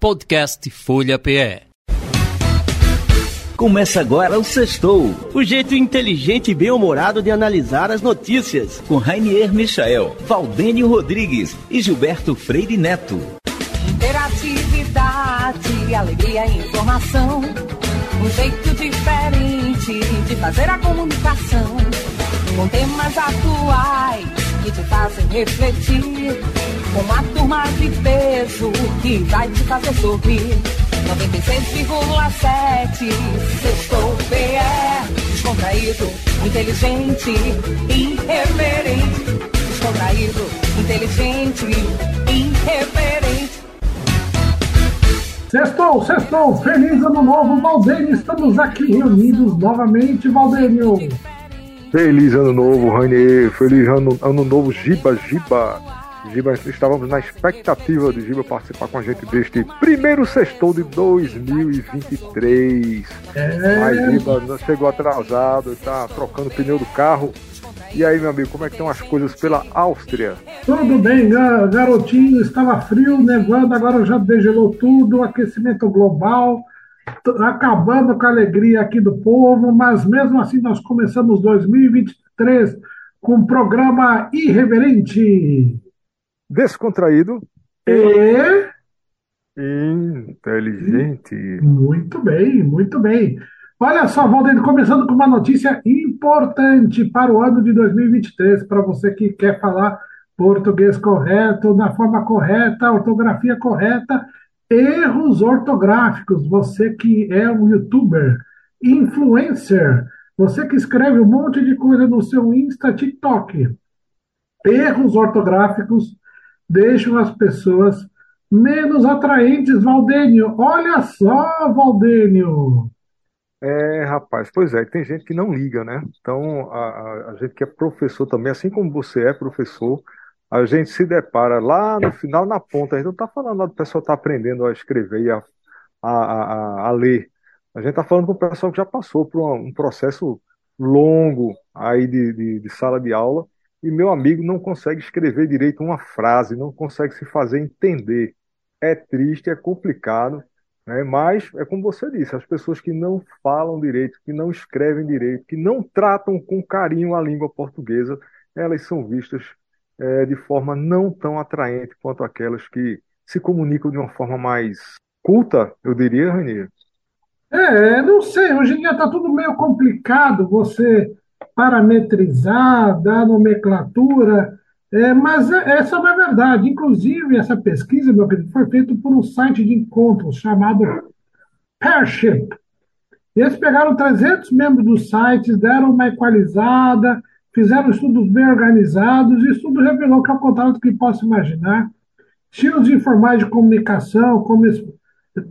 Podcast Folha PE. Começa agora o Sextou. O jeito inteligente e bem-humorado de analisar as notícias. Com Rainier Michael, Valdênio Rodrigues e Gilberto Freire Neto. Interatividade, alegria e informação. Um jeito diferente de fazer a comunicação. Com temas atuais que te fazem refletir. Uma turma de peso que vai te fazer sorrir. 96,7 Sextou PE Descontraído, inteligente, irreverente Descontraído, inteligente, irreverente Sextou, sextou, feliz ano novo, Valdênio, estamos aqui reunidos novamente, Valdênio. Feliz ano novo, Rainer, feliz ano, ano novo, Giba, Giba. Giba, estávamos na expectativa de Giba participar com a gente deste primeiro sextou de 2023. É. Mas Giba chegou atrasado, está trocando o pneu do carro. E aí, meu amigo, como é que estão as coisas pela Áustria? Tudo bem, garotinho, estava frio, nevando, agora já degelou tudo, aquecimento global, acabando com a alegria aqui do povo, mas mesmo assim nós começamos 2023 com um programa irreverente descontraído e inteligente. Muito bem, muito bem. Olha só, Valdeir, começando com uma notícia importante para o ano de 2023, para você que quer falar português correto, na forma correta, ortografia correta, erros ortográficos. Você que é um youtuber, influencer, você que escreve um monte de coisa no seu Insta, TikTok, erros ortográficos deixam as pessoas menos atraentes, Valdênio. Olha só, Valdênio. É, rapaz, pois é, tem gente que não liga, né? Então, a, a, gente que é professor também, assim como você é professor, a gente se depara lá no final, na ponta, a gente não está falando do pessoal está aprendendo a escrever e a, a, a, a ler. A gente está falando com o pessoal que já passou por um, um processo longo aí de, de, de sala de aula e meu amigo não consegue escrever direito uma frase, não consegue se fazer entender. É triste, é complicado, né? mas é como você disse, as pessoas que não falam direito, que não escrevem direito, que não tratam com carinho a língua portuguesa, elas são vistas é, de forma não tão atraente quanto aquelas que se comunicam de uma forma mais culta, eu diria, Rainier. É, não sei, hoje em dia está tudo meio complicado, você parametrizar, dar nomenclatura, é, mas é, essa não é verdade. Inclusive, essa pesquisa, meu querido, foi feita por um site de encontros chamado Pairship. Eles pegaram 300 membros dos sites, deram uma equalizada, fizeram estudos bem organizados, e estudo revelou que, ao contrário do que possa imaginar, estilos informais de comunicação, como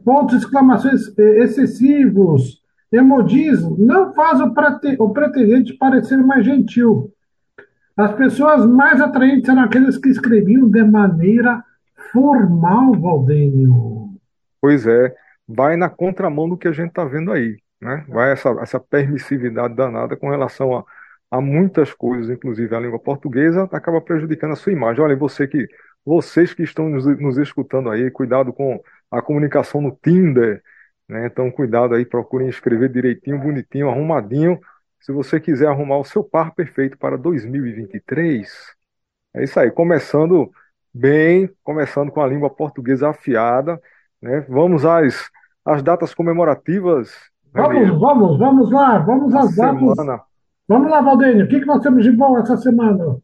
pontos de exclamações eh, excessivos, Emojis não faz o, prete, o pretendente parecer mais gentil. As pessoas mais atraentes eram aqueles que escreviam de maneira formal, Valdênio. Pois é, vai na contramão do que a gente está vendo aí. Né? Vai essa, essa permissividade danada com relação a, a muitas coisas, inclusive a língua portuguesa, acaba prejudicando a sua imagem. Olha, você que, vocês que estão nos, nos escutando aí, cuidado com a comunicação no Tinder, né? Então, cuidado aí, procurem escrever direitinho, bonitinho, arrumadinho. Se você quiser arrumar o seu par perfeito para 2023, é isso aí. Começando bem, começando com a língua portuguesa afiada. Né? Vamos às, às datas comemorativas. Né, vamos, vamos, vamos lá, vamos às datas. Semana. Vamos lá, Valdênio, o que, que nós temos de bom essa semana?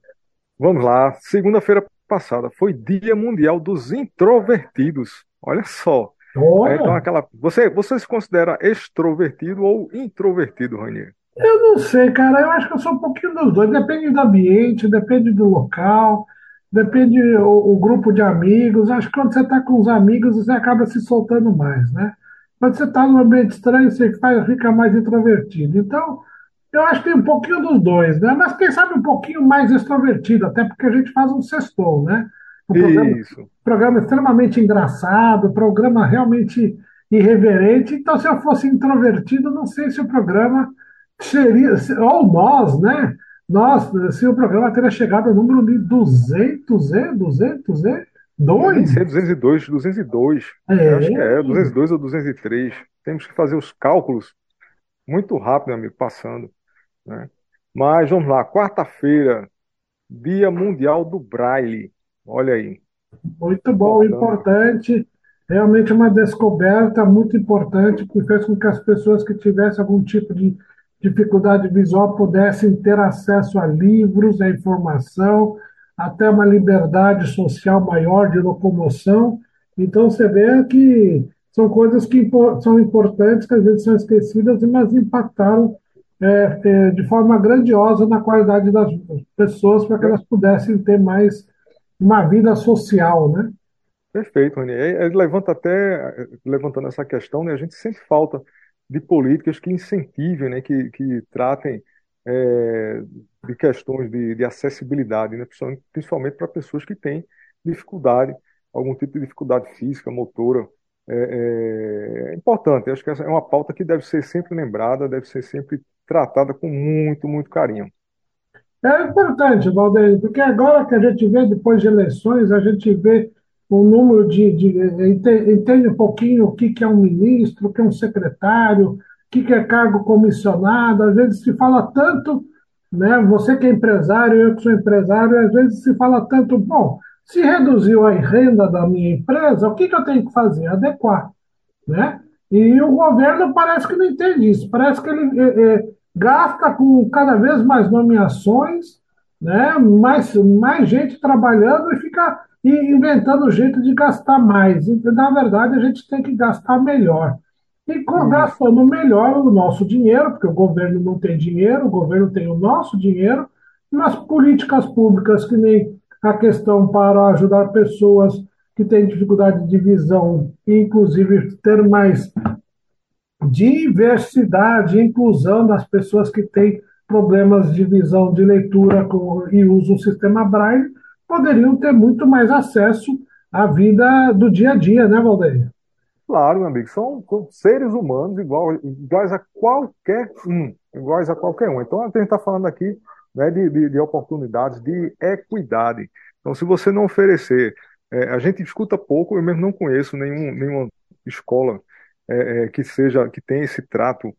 Vamos lá, segunda-feira passada foi Dia Mundial dos Introvertidos. Olha só, Olha. Então, aquela. Você, você se considera extrovertido ou introvertido, Ranier? Eu não sei, cara. Eu acho que eu sou um pouquinho dos dois. Depende do ambiente, depende do local, depende o, o grupo de amigos. Acho que quando você está com os amigos, você acaba se soltando mais, né? Quando você está num ambiente estranho, você faz, fica mais introvertido. Então, eu acho que tem um pouquinho dos dois, né? Mas quem sabe um pouquinho mais extrovertido, até porque a gente faz um sextou, né? Um programa, Isso. programa extremamente engraçado, programa realmente irreverente. Então, se eu fosse introvertido, não sei se o programa seria, ou nós, né? Nós, se o programa teria chegado ao número de 200, é? 200, é? Dois? Nem sei, 202, 202. É. Acho que é, 202 ou 203. Temos que fazer os cálculos muito rápido, amigo, passando. Né? Mas vamos lá, quarta-feira, Dia Mundial do Braille. Olha aí. Muito bom, importante. Realmente uma descoberta muito importante que fez com que as pessoas que tivessem algum tipo de dificuldade visual pudessem ter acesso a livros, a informação, até uma liberdade social maior de locomoção. Então, você vê que são coisas que são importantes, que às vezes são esquecidas, mas impactaram é, é, de forma grandiosa na qualidade das pessoas para que elas pudessem ter mais uma vida social, né? Perfeito, Rani. Levanta até, levantando essa questão, né, a gente sente falta de políticas que incentivem, né, que, que tratem é, de questões de, de acessibilidade, né, principalmente, para pessoas que têm dificuldade, algum tipo de dificuldade física, motora. É, é, importante, acho que essa é uma pauta que deve ser sempre lembrada, deve ser sempre tratada com muito, muito carinho. É importante, Valdeir, porque agora que a gente vê, depois de eleições, a gente vê o número de, de, entende um pouquinho o que, que é um ministro, o que é um secretário, o que, que é cargo comissionado. Às vezes se fala tanto, né? Você que é empresário, eu que sou empresário, às vezes se fala tanto, bom, se reduziu a renda da minha empresa, o que, que eu tenho que fazer? Adequar, né? E o governo parece que não entende isso, parece que ele é, é, gasta com cada vez mais nomeações, né? mais, mais gente trabalhando e fica e inventando jeito de gastar mais. Na verdade, a gente tem que gastar melhor. E com, gastando melhor o nosso dinheiro, porque o governo não tem dinheiro, o governo tem o nosso dinheiro, nas políticas públicas, que nem a questão para ajudar pessoas que têm dificuldade de visão, inclusive ter mais diversidade, inclusão das pessoas que têm problemas de visão de leitura e usam o sistema Braille, poderiam ter muito mais acesso à vida do dia a dia, né, Valdeir? Claro, meu amigo, são seres humanos igual, iguais a qualquer um, iguais a qualquer um. Então a gente está falando aqui né, de, de, de, oportunidades, de equidade. Então, se você não oferecer, é, a gente escuta pouco, eu mesmo não conheço nenhum, nenhuma escola é, é, que seja que tenha esse trato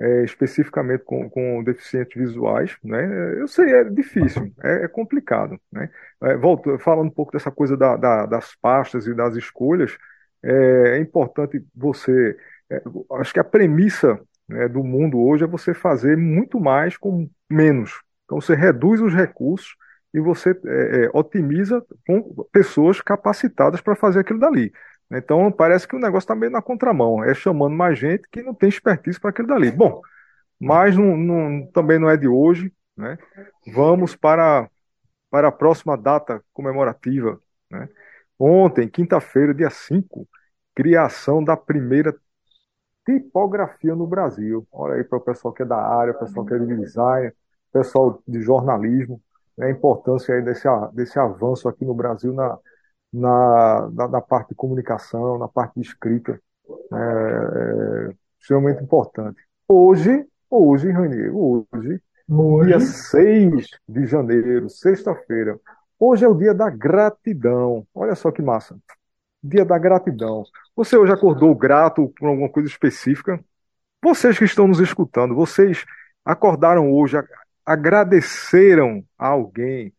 é, especificamente com, com, deficientes visuais, né? Eu sei, é difícil, é, é complicado, né? É, volto, falando um pouco dessa coisa da, da, das pastas e das escolhas, é, é importante você, é, acho que a premissa né, do mundo hoje é você fazer muito mais com menos. Então você reduz os recursos e você é, otimiza com pessoas capacitadas para fazer aquilo dali. Então parece que o negócio está meio na contramão, é chamando mais gente que não tem expertise para aquilo dali. Bom, mas não, não, também não é de hoje, né? Vamos para, para a próxima data comemorativa, né? Ontem, quinta-feira, dia 5, criação da primeira tipografia no Brasil. Olha aí para o pessoal que é da área, pessoal que é de design, pessoal de jornalismo, né? A importância aí desse, desse avanço aqui no Brasil na, na, na, na, parte de comunicação, na parte de escrita, né, é, é extremamente importante. Hoje, hoje, Ranier, hoje, hoje, dia 6 de janeiro, sexta-feira, hoje é o dia da gratidão. Olha só que massa. Dia da gratidão. Você hoje acordou grato por alguma coisa específica? Vocês que estão nos escutando, vocês acordaram hoje, agradeceram a alguém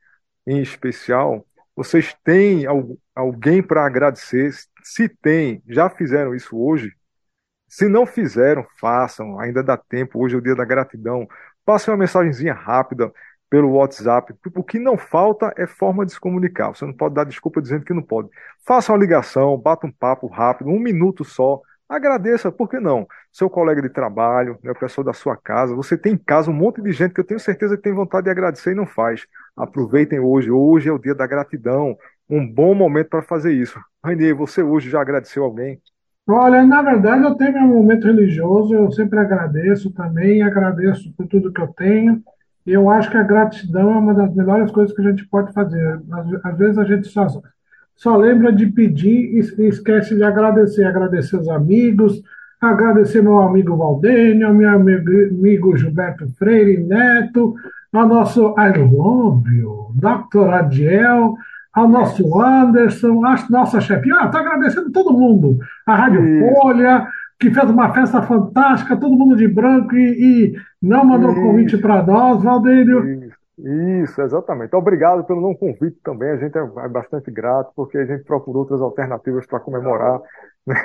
em especial? Vocês têm alguém para agradecer? Se tem, já fizeram isso hoje? Se não fizeram, façam, ainda dá tempo. Hoje é o dia da gratidão. Passem uma mensagenzinha rápida pelo WhatsApp. O que não falta é forma de se comunicar. Você não pode dar desculpa dizendo que não pode. Faça uma ligação, bata um papo rápido, um minuto só. Agradeça, por que não? Seu colega de trabalho, né, o pessoal da sua casa. Você tem em casa um monte de gente que eu tenho certeza que tem vontade de agradecer e não faz. Aproveitem hoje. Hoje é o dia da gratidão. Um bom momento para fazer isso. Rainier, você hoje já agradeceu alguém? Olha, na verdade eu tenho meu momento religioso, eu sempre agradeço também, agradeço por tudo que eu tenho. Eu acho que a gratidão é uma das melhores coisas que a gente pode fazer. Às, às vezes a gente só só lembra de pedir e esquece de agradecer. Agradecer os amigos, agradecer meu amigo Valdênio, meu amigo Gilberto Freire Neto, ao nosso You, Dr. Adiel, ao nosso Anderson, à nossa chefe. Ah, estou agradecendo todo mundo. A Rádio Isso. Folha, que fez uma festa fantástica, todo mundo de branco e, e não mandou Isso. convite para nós, Valdênio. Isso. Isso, exatamente. Obrigado pelo não convite também. A gente é, é bastante grato, porque a gente procurou outras alternativas para comemorar. Né?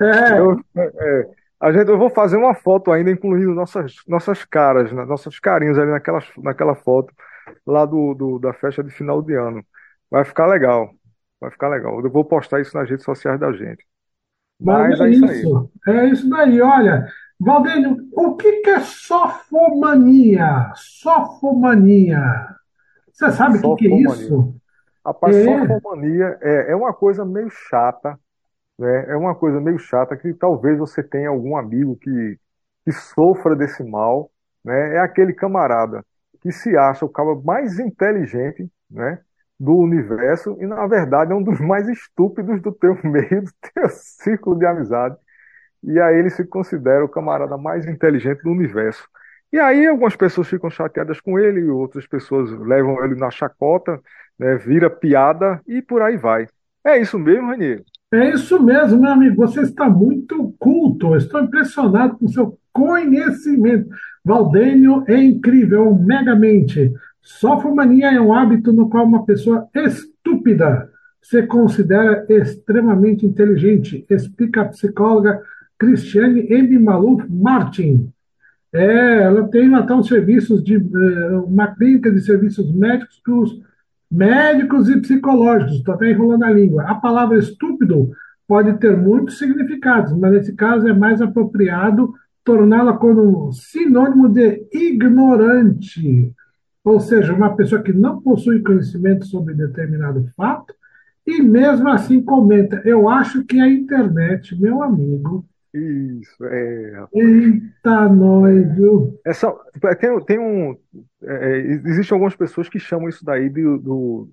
É. Eu, é, a gente, eu vou fazer uma foto ainda, incluindo nossas, nossas caras, né? nossos carinhos ali naquela, naquela foto lá do, do, da festa de final de ano. Vai ficar legal. Vai ficar legal. Eu vou postar isso nas redes sociais da gente. Mas, Mas é, é isso, isso É isso daí. Olha, Valdênio, o que, que é sofomania? Sofomania. Você sabe o que, que, é isso? Rapaz, é. sofomania é, é uma coisa meio chata, né? É uma coisa meio chata que talvez você tenha algum amigo que, que sofra desse mal, né? É aquele camarada que se acha o cara mais inteligente, né? Do universo e na verdade é um dos mais estúpidos do teu meio, do teu círculo de amizade e aí ele se considera o camarada mais inteligente do universo. E aí algumas pessoas ficam chateadas com ele, outras pessoas levam ele na chacota, né, vira piada e por aí vai. É isso mesmo, Ranier? É isso mesmo, meu amigo. Você está muito culto. Estou impressionado com seu conhecimento. Valdênio é incrível, megamente. Sofomania é um hábito no qual uma pessoa estúpida se considera extremamente inteligente, explica a psicóloga Cristiane M. Maluf Martin. É, ela tem até uns serviços de eh, uma clínica de serviços médicos, médicos e psicológicos. Estou até enrolando a língua. A palavra estúpido pode ter muitos significados, mas nesse caso é mais apropriado torná-la como sinônimo de ignorante, ou seja, uma pessoa que não possui conhecimento sobre determinado fato e mesmo assim comenta: Eu acho que a internet, meu amigo, isso, é. Eita, nós, viu? É só, é, tem, tem um. É, é, existem algumas pessoas que chamam isso daí de, do.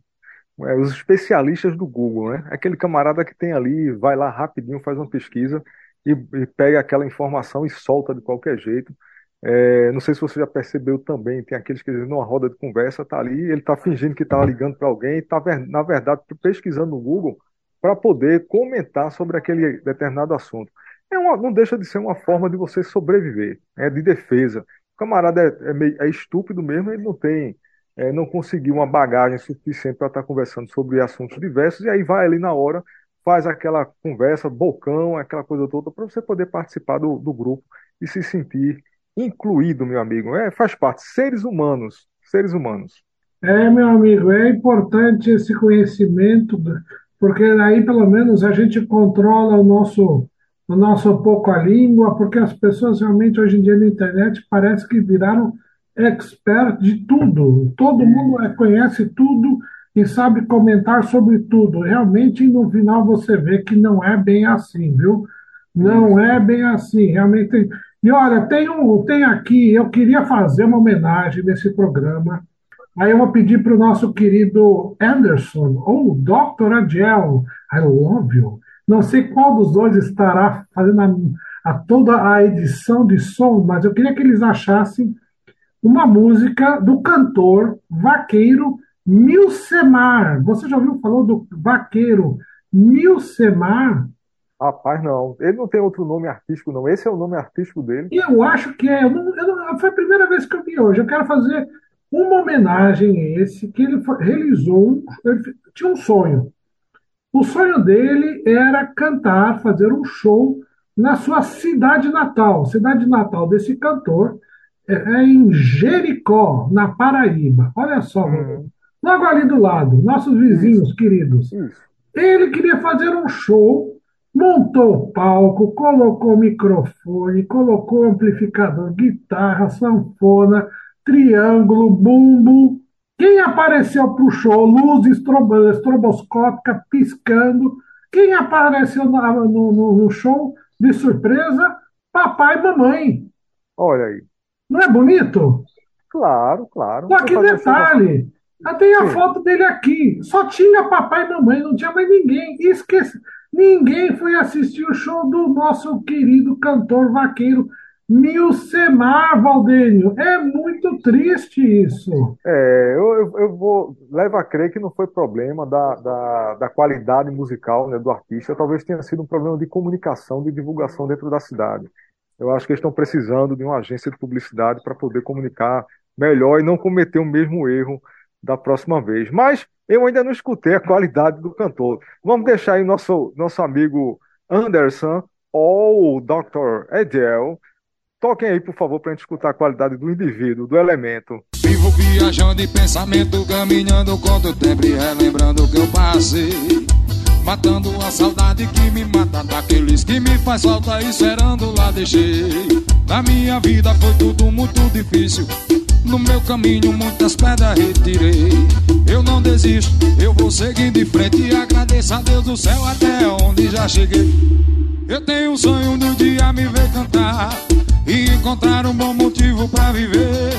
É, os especialistas do Google, né? Aquele camarada que tem ali, vai lá rapidinho, faz uma pesquisa e, e pega aquela informação e solta de qualquer jeito. É, não sei se você já percebeu também, tem aqueles que numa roda de conversa tá ali, ele tá fingindo que tá ligando para alguém e tá na verdade pesquisando no Google para poder comentar sobre aquele determinado assunto é uma, não deixa de ser uma forma de você sobreviver, é de defesa. O camarada é, é, meio, é estúpido mesmo, ele não tem, é, não conseguiu uma bagagem suficiente para estar tá conversando sobre assuntos diversos, e aí vai ali na hora, faz aquela conversa, bocão, aquela coisa toda, para você poder participar do, do grupo e se sentir incluído, meu amigo. É, faz parte, seres humanos, seres humanos. É, meu amigo, é importante esse conhecimento, porque aí pelo menos a gente controla o nosso no nosso pouco a língua, porque as pessoas realmente hoje em dia na internet parece que viraram expert de tudo. Todo mundo é, conhece tudo e sabe comentar sobre tudo. Realmente, no final, você vê que não é bem assim, viu? Não é bem assim. Realmente. E olha, tem, um, tem aqui, eu queria fazer uma homenagem nesse programa. Aí eu vou pedir para o nosso querido Anderson, ou Dr. Adiel, I love you. Não sei qual dos dois estará fazendo a, a toda a edição de som, mas eu queria que eles achassem uma música do cantor vaqueiro Milcemar. Você já ouviu falar do vaqueiro Milcemar? Rapaz, não. Ele não tem outro nome artístico, não. Esse é o nome artístico dele. Eu acho que é. Eu não, eu não, foi a primeira vez que eu vi hoje. Eu quero fazer uma homenagem a esse, que ele realizou. Ele tinha um sonho. O sonho dele era cantar, fazer um show na sua cidade natal. Cidade natal desse cantor é, é em Jericó, na Paraíba. Olha só, uhum. logo ali do lado, nossos vizinhos Isso. queridos. Isso. Ele queria fazer um show, montou o palco, colocou microfone, colocou amplificador, guitarra, sanfona, triângulo, bumbo, quem apareceu para o show, luz estroboscópica piscando. Quem apareceu no, no, no show de surpresa? Papai e mamãe. Olha aí. Não é bonito? Claro, claro. Só que detalhe, tem a Sim. foto dele aqui. Só tinha papai e mamãe, não tinha mais ninguém. Esqueci. Ninguém foi assistir o show do nosso querido cantor vaqueiro Milcemar, Valdênio. É muito triste isso. É, eu, eu, vou levo a crer que não foi problema da, da, da qualidade musical né, do artista, talvez tenha sido um problema de comunicação, de divulgação dentro da cidade. Eu acho que eles estão precisando de uma agência de publicidade para poder comunicar melhor e não cometer o mesmo erro da próxima vez. Mas eu ainda não escutei a qualidade do cantor. Vamos deixar aí nosso, nosso amigo Anderson ou o Dr. Edel Toquem aí, por favor, para a gente escutar a qualidade do indivíduo, do elemento. Vivo viajando em pensamento, caminhando contra o tempo e relembrando o que eu passei. Matando a saudade que me mata daqueles que me faz falta esperando lá deixei. Na minha vida foi tudo muito difícil. No meu caminho muitas pedras retirei. Eu não desisto, eu vou seguindo em frente e agradeço a Deus do céu até onde já cheguei. Eu tenho um sonho do dia me ver cantar e encontrar um bom motivo pra viver.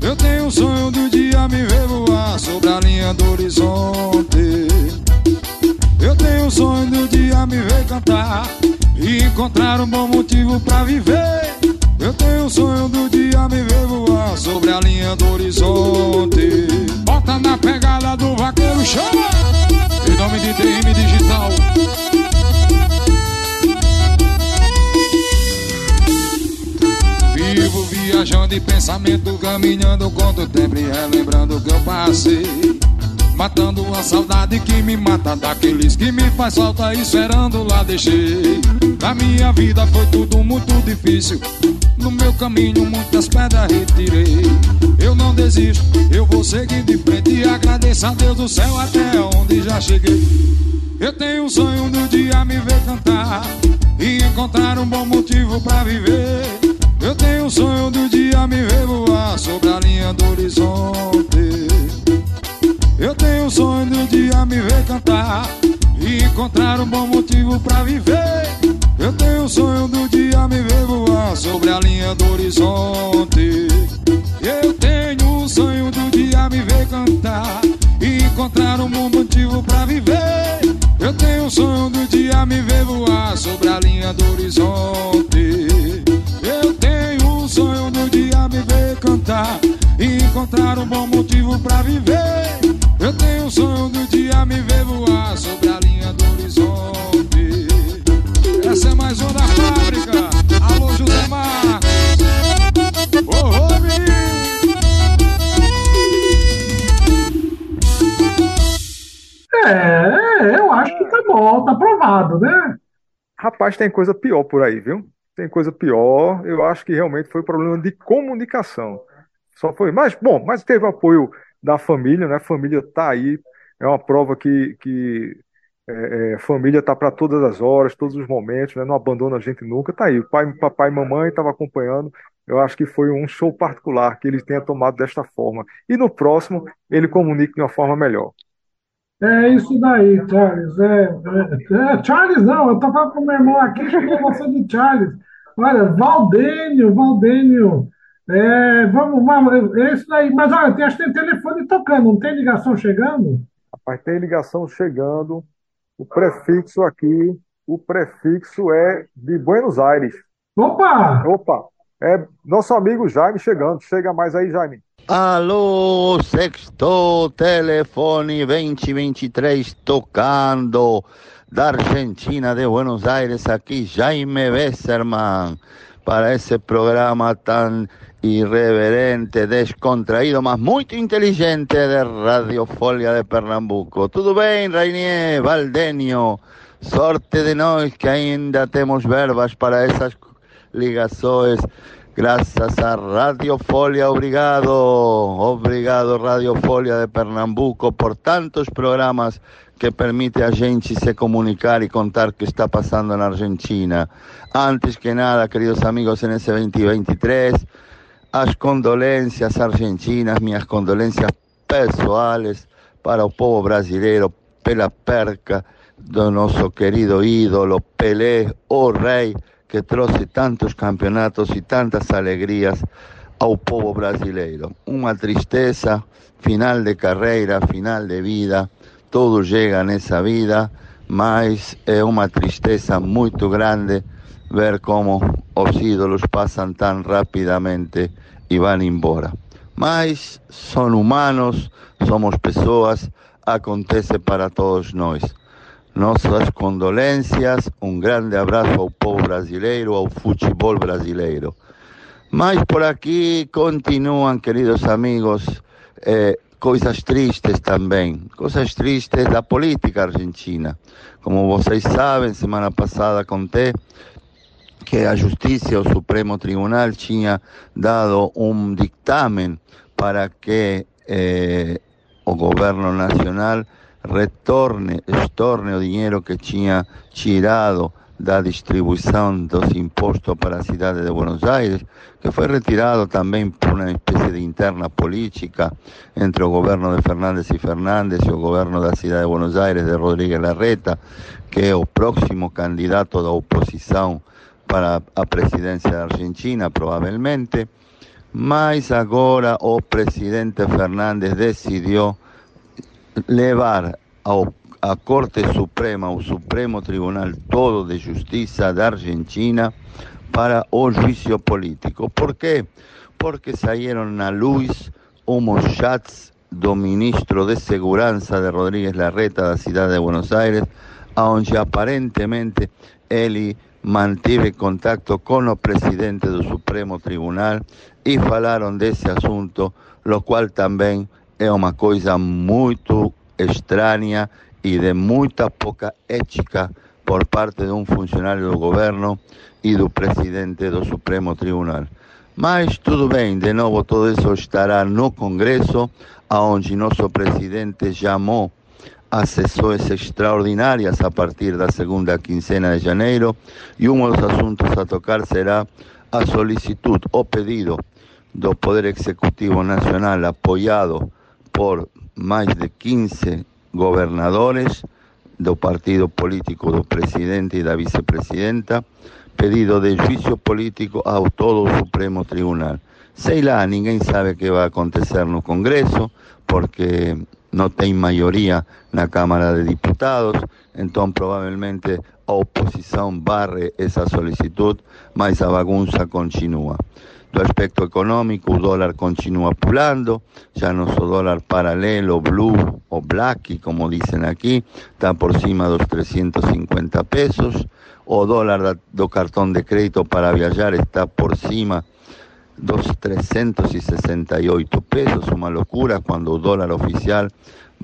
Eu tenho um sonho do dia me ver voar sobre a linha do horizonte. Eu tenho um sonho do dia me ver cantar e encontrar um bom motivo pra viver. Eu tenho um sonho do dia me ver voar sobre a linha do horizonte. Bota na pegada do vaqueiro, chama! Em nome de DM Digital. Viajando em pensamento, caminhando contra o tempo e relembrando o que eu passei. Matando a saudade que me mata daqueles que me faz falta esperando lá deixei. Na minha vida foi tudo muito difícil. No meu caminho muitas pedras retirei. Eu não desisto, eu vou seguir de frente e agradeço a Deus do céu até onde já cheguei. Eu tenho um sonho no dia me ver cantar e encontrar um bom motivo para viver. Eu tenho um sonho do dia me ver voar sobre a linha do horizonte. Eu tenho um sonho do dia me ver cantar e encontrar um bom motivo pra viver. Eu tenho um sonho do dia me ver voar sobre a linha do horizonte. Eu tenho um sonho do dia me ver cantar e encontrar um bom motivo pra viver. Eu tenho um sonho do dia me ver voar sobre a linha do horizonte. Eu tenho um sonho do dia me ver cantar e encontrar um bom motivo pra viver. Eu tenho um sonho do dia me ver voar sobre a linha do horizonte. Essa é mais uma da fábrica. Alô, José Marcos. Ô, oh, É, eu acho que tá bom, tá aprovado, né? Rapaz, tem coisa pior por aí, viu? Tem coisa pior. Eu acho que realmente foi problema de comunicação. Só foi. Mas, bom, mas teve apoio da família, né? A família está aí. É uma prova que, que é, é, família está para todas as horas, todos os momentos, né? Não abandona a gente nunca. Tá aí. O pai, papai e mamãe estavam acompanhando. Eu acho que foi um show particular que ele tenha tomado desta forma. E no próximo, ele comunique de uma forma melhor. É isso daí, Charles. É, é, é, Charles não, eu tô falando com meu irmão aqui, chamou você de Charles. Olha, Valdênio, Valdênio. É, vamos, vamos, é isso daí. Mas olha, tem, acho que tem telefone tocando, não tem ligação chegando? Rapaz, tem ligação chegando. O prefixo aqui, o prefixo é de Buenos Aires. Opa! Opa! É nosso amigo Jaime chegando. Chega mais aí, Jaime. Alô, sexto telefone 2023 tocando da Argentina, de Buenos Aires, aquí Jaime Besserman, para ese programa tan irreverente, descontraído, mas muito inteligente de Radiofolia de Pernambuco. Tudo bem, Rainier, Valdenio? Sorte de nós que ainda temos verbas para essas ligações Gracias a Radio Folia, obrigado, obrigado Radio Folia de Pernambuco por tantos programas que permite a gente se comunicar y contar qué está pasando en Argentina. Antes que nada, queridos amigos, en ese 2023, as condolencias argentinas, mis condolencias pessoales para el pueblo brasileiro pela perca de nuestro querido ídolo Pelé, o rey, que trouxe tantos campeonatos e tantas alegrias ao povo brasileiro. Uma tristeza, final de carreira, final de vida, tudo chega nessa vida, mas é uma tristeza muito grande ver como os ídolos passam tão rapidamente e vão embora. Mas são humanos, somos pessoas, acontece para todos nós. Nossas condolências, um grande abraço ao povo brasileiro, ao futebol brasileiro. Mas por aqui continuam, queridos amigos, eh, coisas tristes também, coisas tristes da política argentina. Como vocês sabem, semana passada contei que a Justiça, o Supremo Tribunal, tinha dado um dictamen para que eh, o governo nacional retorne, estorne o dinheiro que tinha tirado da distribuição dos impostos para a cidade de Buenos Aires, que foi retirado também por uma espécie de interna política entre o governo de Fernández e Fernández e o governo da cidade de Buenos Aires de Rodríguez Larreta, que é o próximo candidato da oposição para a presidência da Argentina, provavelmente. Mas agora o presidente Fernández decidiu levar a Corte Suprema, o Supremo Tribunal todo de Justiça da Argentina para o juízo político. Por quê? Porque saíram na luz uns chats do ministro de Segurança de Rodríguez Larreta da cidade de Buenos Aires, onde aparentemente ele manteve contato com o presidente do Supremo Tribunal e falaram desse assunto, o qual também é uma coisa muito estranha e de muita pouca ética por parte de um funcionário do governo e do presidente do Supremo Tribunal. Mas tudo bem, de novo tudo isso estará no Congresso, aonde nosso presidente chamou a sessões extraordinárias a partir da segunda quincena de janeiro e um dos assuntos a tocar será a solicitude ou pedido do Poder Executivo Nacional apoiado por mais de 15 gobernadores do partido político do presidente e da vicepresidenta, pedido de juízo político ao todo o Supremo Tribunal. Sei lá, ninguém sabe que vai acontecer no Congresso, porque não tem maioria na Câmara de Deputados, então provavelmente a oposição barre essa solicitude, mas a bagunça continua. Do aspecto econômico, o dólar continua pulando, já nosso dólar paralelo, blue ou black, como dizem aqui, está por cima dos 350 pesos. O dólar do cartão de crédito para viajar está por cima dos 368 pesos, uma loucura, quando o dólar oficial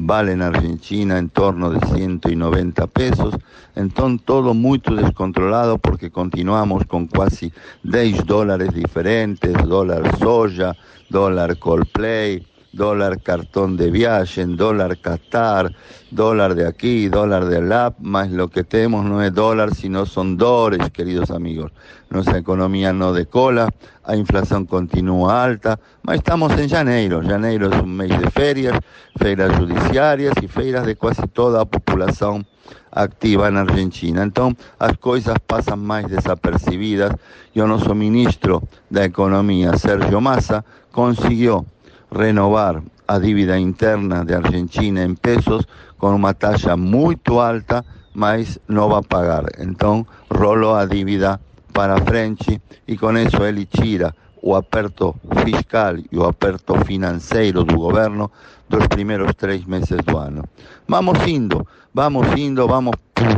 vale en Argentina en torno de 190 pesos. Entonces todo muy descontrolado porque continuamos con casi 10 dólares diferentes, dólar soja, dólar Coldplay, dólar cartón de viaje, dólar Qatar, dólar de aquí, dólar de la, más lo que tenemos no es dólar, sino son dólares, queridos amigos. Nuestra economía no decola, la inflación continúa alta, mas estamos en janeiro. Janeiro es un mes de ferias, feiras judiciarias y feiras de casi toda la población activa en Argentina. Entonces, las cosas pasan más desapercibidas y nuestro ministro de Economía, Sergio Massa, consiguió renovar a dívida interna de Argentina en pesos con una tasa muy alta, mas no va a pagar. Entonces, roló a dívida para frente e com isso ele tira o aperto fiscal e o aperto financeiro do governo dos primeiros três meses do ano. Vamos indo, vamos indo, vamos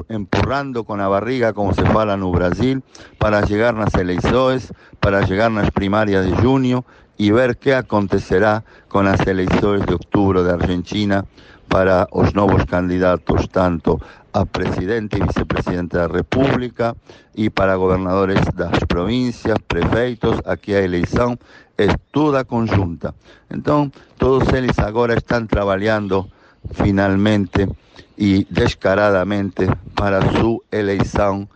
empurrando com a barriga, como se fala no Brasil, para chegar nas eleições, para chegar nas primárias de junho e ver que acontecerá com as eleições de outubro da Argentina para os novos candidatos, tanto a presidente y vicepresidente de la República y para gobernadores de las provincias, prefeitos, aquí a eleição es toda conjunta. Entonces, todos ellos ahora están trabajando finalmente y descaradamente para su eleição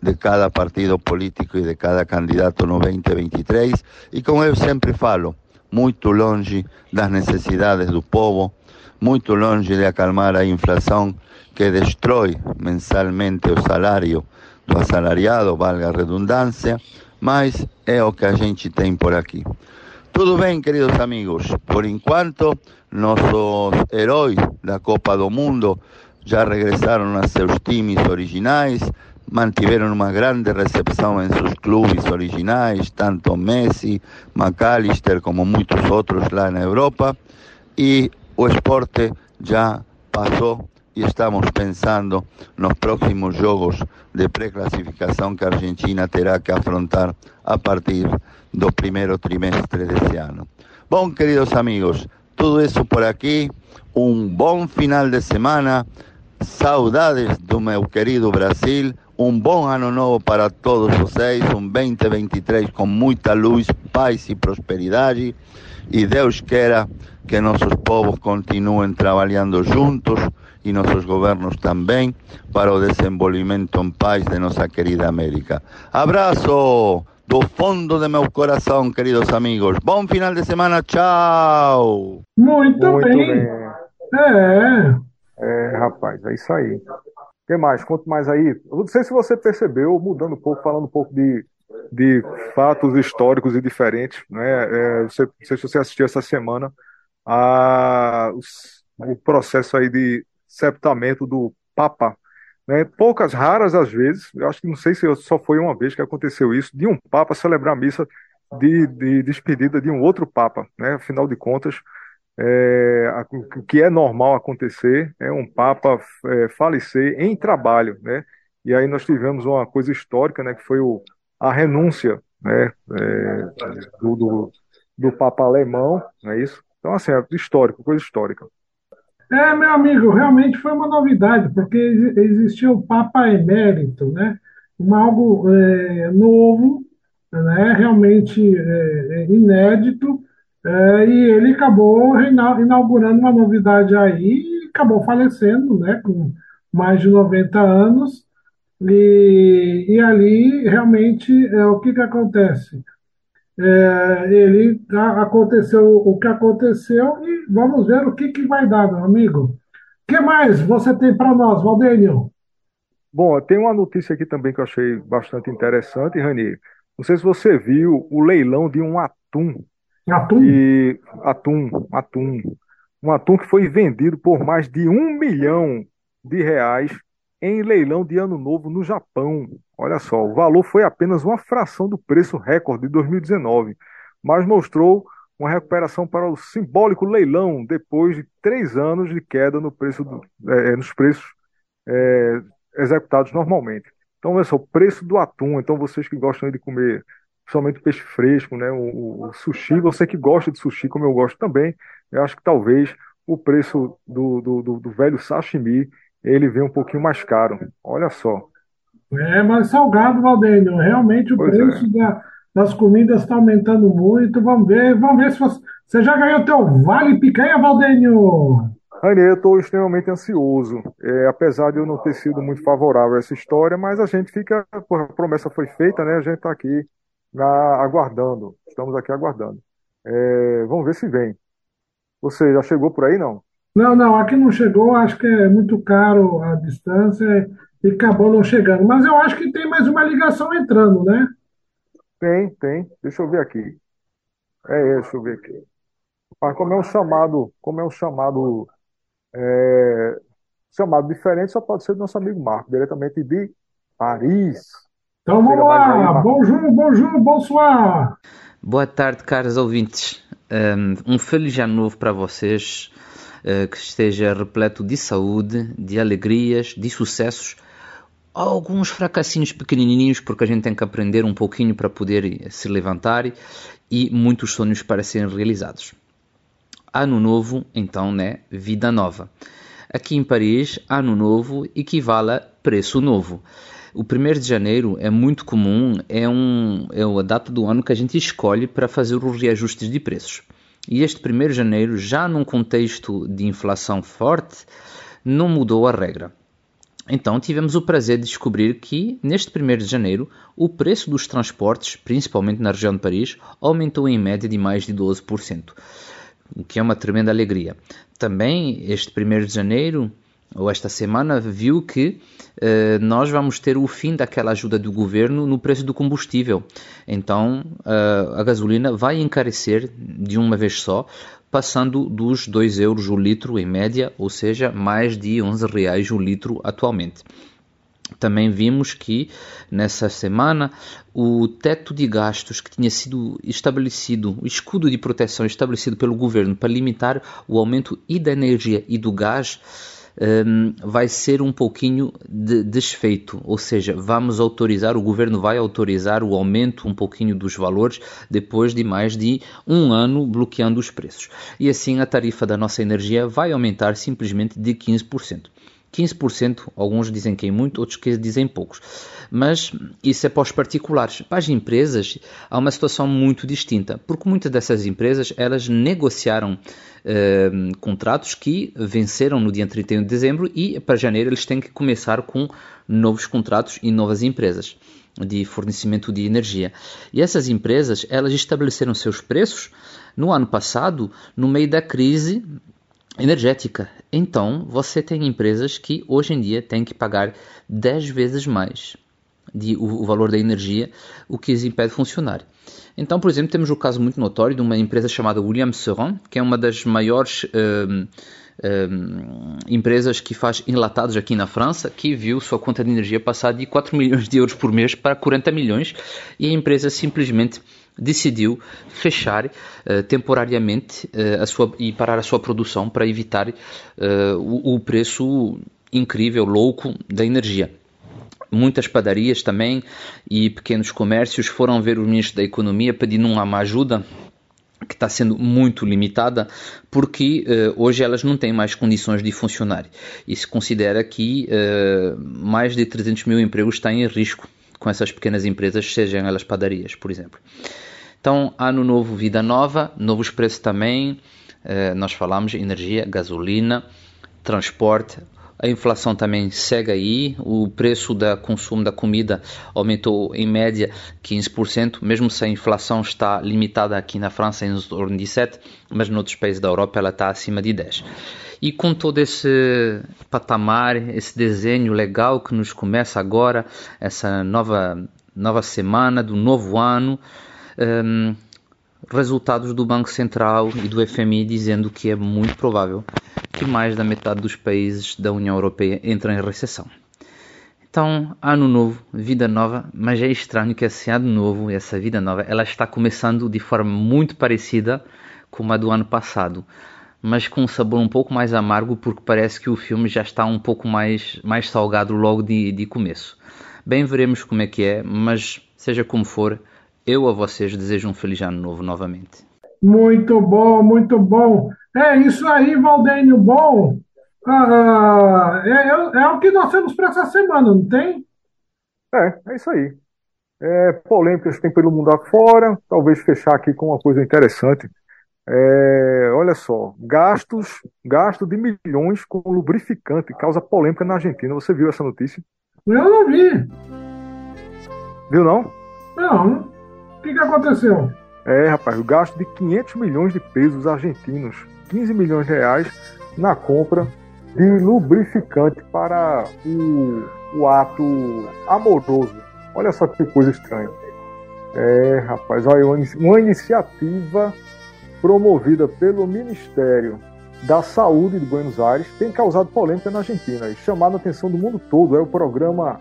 de cada partido político y de cada candidato no 2023 y como yo siempre falo, muy longe das necesidades del povo, muy longe de acalmar a inflación que destrói mensalmente o salário do assalariado, valga a redundância, mas é o que a gente tem por aqui. Tudo bem, queridos amigos, por enquanto, nossos heróis da Copa do Mundo já regressaram a seus times originais, mantiveram uma grande recepção em seus clubes originais, tanto Messi, McAllister como muitos outros lá na Europa. E o esporte já passou e estamos pensando nos próximos jogos de pré-classificação que a Argentina terá que afrontar a partir do primeiro trimestre desse ano. Bom, queridos amigos, tudo isso por aqui. Um bom final de semana. Saudades do meu querido Brasil. Um bom ano novo para todos vocês. Um 2023 com muita luz, paz e prosperidade. E Deus queira que nossos povos continuem trabalhando juntos e nossos governos também para o desenvolvimento em paz de nossa querida América. Abraço do fundo de meu coração, queridos amigos. Bom final de semana, tchau! Muito, Muito bem. bem. É. É, rapaz, é isso aí. O que mais? Conto mais aí. Eu não sei se você percebeu, mudando um pouco, falando um pouco de, de fatos históricos e diferentes. Né? É, você, não sei se você assistiu essa semana a, os, o processo aí de septamento do Papa. Né? Poucas, raras às vezes, eu acho que não sei se só foi uma vez que aconteceu isso, de um Papa celebrar missa de, de despedida de um outro Papa. Né? Afinal de contas, é, o que é normal acontecer é um Papa é, falecer em trabalho. Né? E aí nós tivemos uma coisa histórica, né, que foi o, a renúncia né, é, do, do, do Papa alemão, não é isso? Então, assim, é histórico, coisa histórica. É, meu amigo, realmente foi uma novidade, porque existia o Papa Emérito, né? Um algo é, novo, né? realmente é, é inédito, é, e ele acabou inaugurando uma novidade aí e acabou falecendo, né? Com mais de 90 anos, e, e ali realmente é, o que, que acontece? É, ele aconteceu o que aconteceu e vamos ver o que, que vai dar, meu amigo. O que mais você tem para nós, Valdênio? Bom, tem uma notícia aqui também que eu achei bastante interessante, Rani. Não sei se você viu o leilão de um atum. Atum? E, atum, atum. Um atum que foi vendido por mais de um milhão de reais em leilão de ano novo no Japão. Olha só, o valor foi apenas uma fração do preço recorde de 2019, mas mostrou uma recuperação para o simbólico leilão depois de três anos de queda no preço do, é, nos preços é, executados normalmente. Então, olha só, o preço do atum. Então, vocês que gostam de comer principalmente peixe fresco, né, o, o, sushi, você que gosta de sushi, como eu gosto também, eu acho que talvez o preço do, do, do, do velho sashimi ele vem um pouquinho mais caro. Olha só. É mais salgado, Valdênio. Realmente o pois preço é. da, das comidas está aumentando muito. Vamos ver, vamos ver se você, você já ganhou teu vale picanha, Valdênio. Rani, eu estou extremamente ansioso, é, apesar de eu não ter sido muito favorável a essa história, mas a gente fica, a promessa foi feita, né? A gente está aqui na, aguardando, estamos aqui aguardando. É, vamos ver se vem. Você já chegou por aí, não? Não, não, aqui não chegou, acho que é muito caro a distância e acabou não chegando. Mas eu acho que tem mais uma ligação entrando, né? Tem, tem. Deixa eu ver aqui. É, deixa eu ver aqui. Mas como é um chamado, como é um chamado, é, chamado diferente, só pode ser do nosso amigo Marco, diretamente de Paris. Então vamos lá. Aí, bonjour, bonjour, bonsoir. Boa tarde, caros ouvintes. Um feliz ano novo para vocês. Eh, que esteja repleto de saúde, de alegrias, de sucessos. Alguns fracassinhos pequenininhos, porque a gente tem que aprender um pouquinho para poder se levantar e muitos sonhos para serem realizados. Ano novo, então, né? Vida nova. Aqui em Paris, ano novo equivale a preço novo. O 1 de janeiro é muito comum, é, um, é a data do ano que a gente escolhe para fazer os reajustes de preços. E este 1 de janeiro, já num contexto de inflação forte, não mudou a regra. Então tivemos o prazer de descobrir que, neste 1 de janeiro, o preço dos transportes, principalmente na região de Paris, aumentou em média de mais de 12%, o que é uma tremenda alegria. Também, este 1 de janeiro, ou esta semana, viu que eh, nós vamos ter o fim daquela ajuda do governo no preço do combustível. Então, eh, a gasolina vai encarecer de uma vez só, passando dos 2 euros o litro em média, ou seja, mais de 11 reais o litro atualmente. também vimos que nessa semana o teto de gastos que tinha sido estabelecido, o escudo de proteção estabelecido pelo governo para limitar o aumento e da energia e do gás um, vai ser um pouquinho de desfeito, ou seja, vamos autorizar, o governo vai autorizar o aumento um pouquinho dos valores depois de mais de um ano bloqueando os preços. E assim a tarifa da nossa energia vai aumentar simplesmente de 15%. 15%, alguns dizem que é muito, outros que dizem poucos. Mas isso é para os particulares. Para as empresas há uma situação muito distinta, porque muitas dessas empresas elas negociaram eh, contratos que venceram no dia 31 de dezembro e para janeiro eles têm que começar com novos contratos e novas empresas de fornecimento de energia. E essas empresas elas estabeleceram seus preços no ano passado, no meio da crise energética. Então, você tem empresas que hoje em dia têm que pagar 10 vezes mais de, o, o, valor da energia, o que as impede de funcionar. Então, por exemplo, temos o caso muito notório de uma empresa chamada William Seron, que é uma das maiores um, um, empresas que faz enlatados aqui na França, que viu sua conta de energia passar de 4 milhões de euros por mês para 40 milhões e a empresa simplesmente decidiu fechar uh, temporariamente uh, a sua, e parar a sua produção para evitar uh, o, o preço incrível, louco da energia. Muitas padarias também e pequenos comércios foram ver o ministro da Economia pedindo uma ajuda que está sendo muito limitada porque hoje elas não têm mais condições de funcionar e se considera que mais de 300 mil empregos estão em risco com essas pequenas empresas, sejam elas padarias, por exemplo. Então, ano novo, vida nova, novos preços também. Eh, nós falamos energia, gasolina, transporte. A inflação também segue aí. O preço da consumo da comida aumentou em média 15%, mesmo se a inflação está limitada aqui na França em torno de 7%, mas em outros países da Europa ela está acima de 10%. E com todo esse patamar, esse desenho legal que nos começa agora, essa nova, nova semana do novo ano, um, resultados do Banco Central e do FMI dizendo que é muito provável que mais da metade dos países da União Europeia entrem em recessão. Então, ano novo, vida nova, mas é estranho que esse ano novo, essa vida nova, ela está começando de forma muito parecida com a do ano passado, mas com um sabor um pouco mais amargo porque parece que o filme já está um pouco mais, mais salgado logo de, de começo. Bem, veremos como é que é, mas seja como for, eu a vocês desejo um feliz ano novo novamente. Muito bom, muito bom. É isso aí, Valdênio. Bom, ah, é, é, é, o que nós temos para essa semana, não tem? É, é isso aí. É, polêmicas que tem pelo mundo afora, talvez fechar aqui com uma coisa interessante. É, olha só, gastos, gasto de milhões com lubrificante causa polêmica na Argentina. Você viu essa notícia? Eu não vi. Viu não? Não. Que, que aconteceu? É, rapaz, o gasto de 500 milhões de pesos argentinos, 15 milhões de reais, na compra de lubrificante para o, o ato amoroso. Olha só que coisa estranha. É, rapaz, olha, uma iniciativa promovida pelo Ministério da Saúde de Buenos Aires tem causado polêmica na Argentina e chamado a atenção do mundo todo. É o programa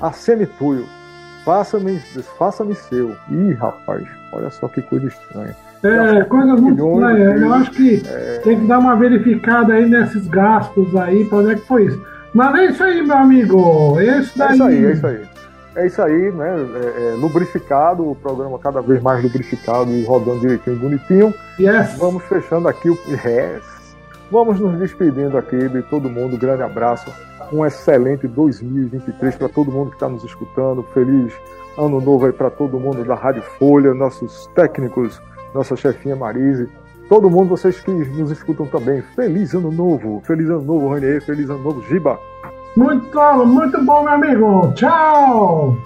Acenituio, Faça-me faça seu. Ih, rapaz, olha só que coisa estranha. É, coisas muito estranhas. Eu acho que é... tem que dar uma verificada aí nesses gastos aí, para ver que foi isso. Mas é isso aí, meu amigo. Esse daí... É isso aí, é isso aí. É isso aí, né? É, é, lubrificado, o programa cada vez mais lubrificado e rodando direitinho, bonitinho. Yes. Vamos fechando aqui o. Yes. Vamos nos despedindo aqui de todo mundo. Grande abraço um excelente 2023 para todo mundo que está nos escutando. Feliz ano novo aí para todo mundo da Rádio Folha, nossos técnicos, nossa chefinha Marise, todo mundo, vocês que nos escutam também. Feliz ano novo, feliz ano novo, Renier, feliz ano novo, Giba. Muito, muito bom, meu amigo. Tchau.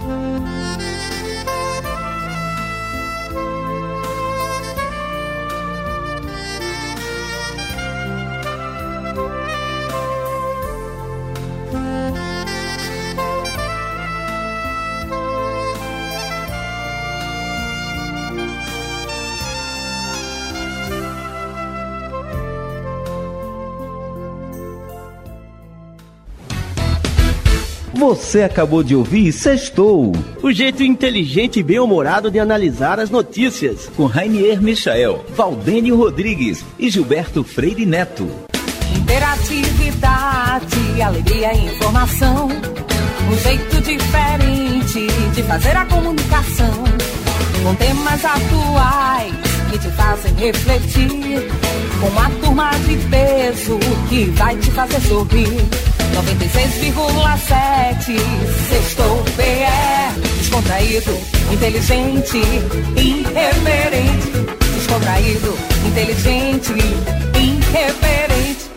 Você acabou de ouvir Sextou. O jeito inteligente e bem-humorado de analisar as notícias. Com Rainier Michael, Valdênio Rodrigues e Gilberto Freire Neto. Interatividade, alegria e informação. Um jeito diferente de fazer a comunicação. Com temas atuais que te fazem refletir. Com uma turma de peso que vai te fazer sorrir. 96,7 Sextou PE Descontraído, inteligente, irreverente. Descontraído, inteligente, irreverente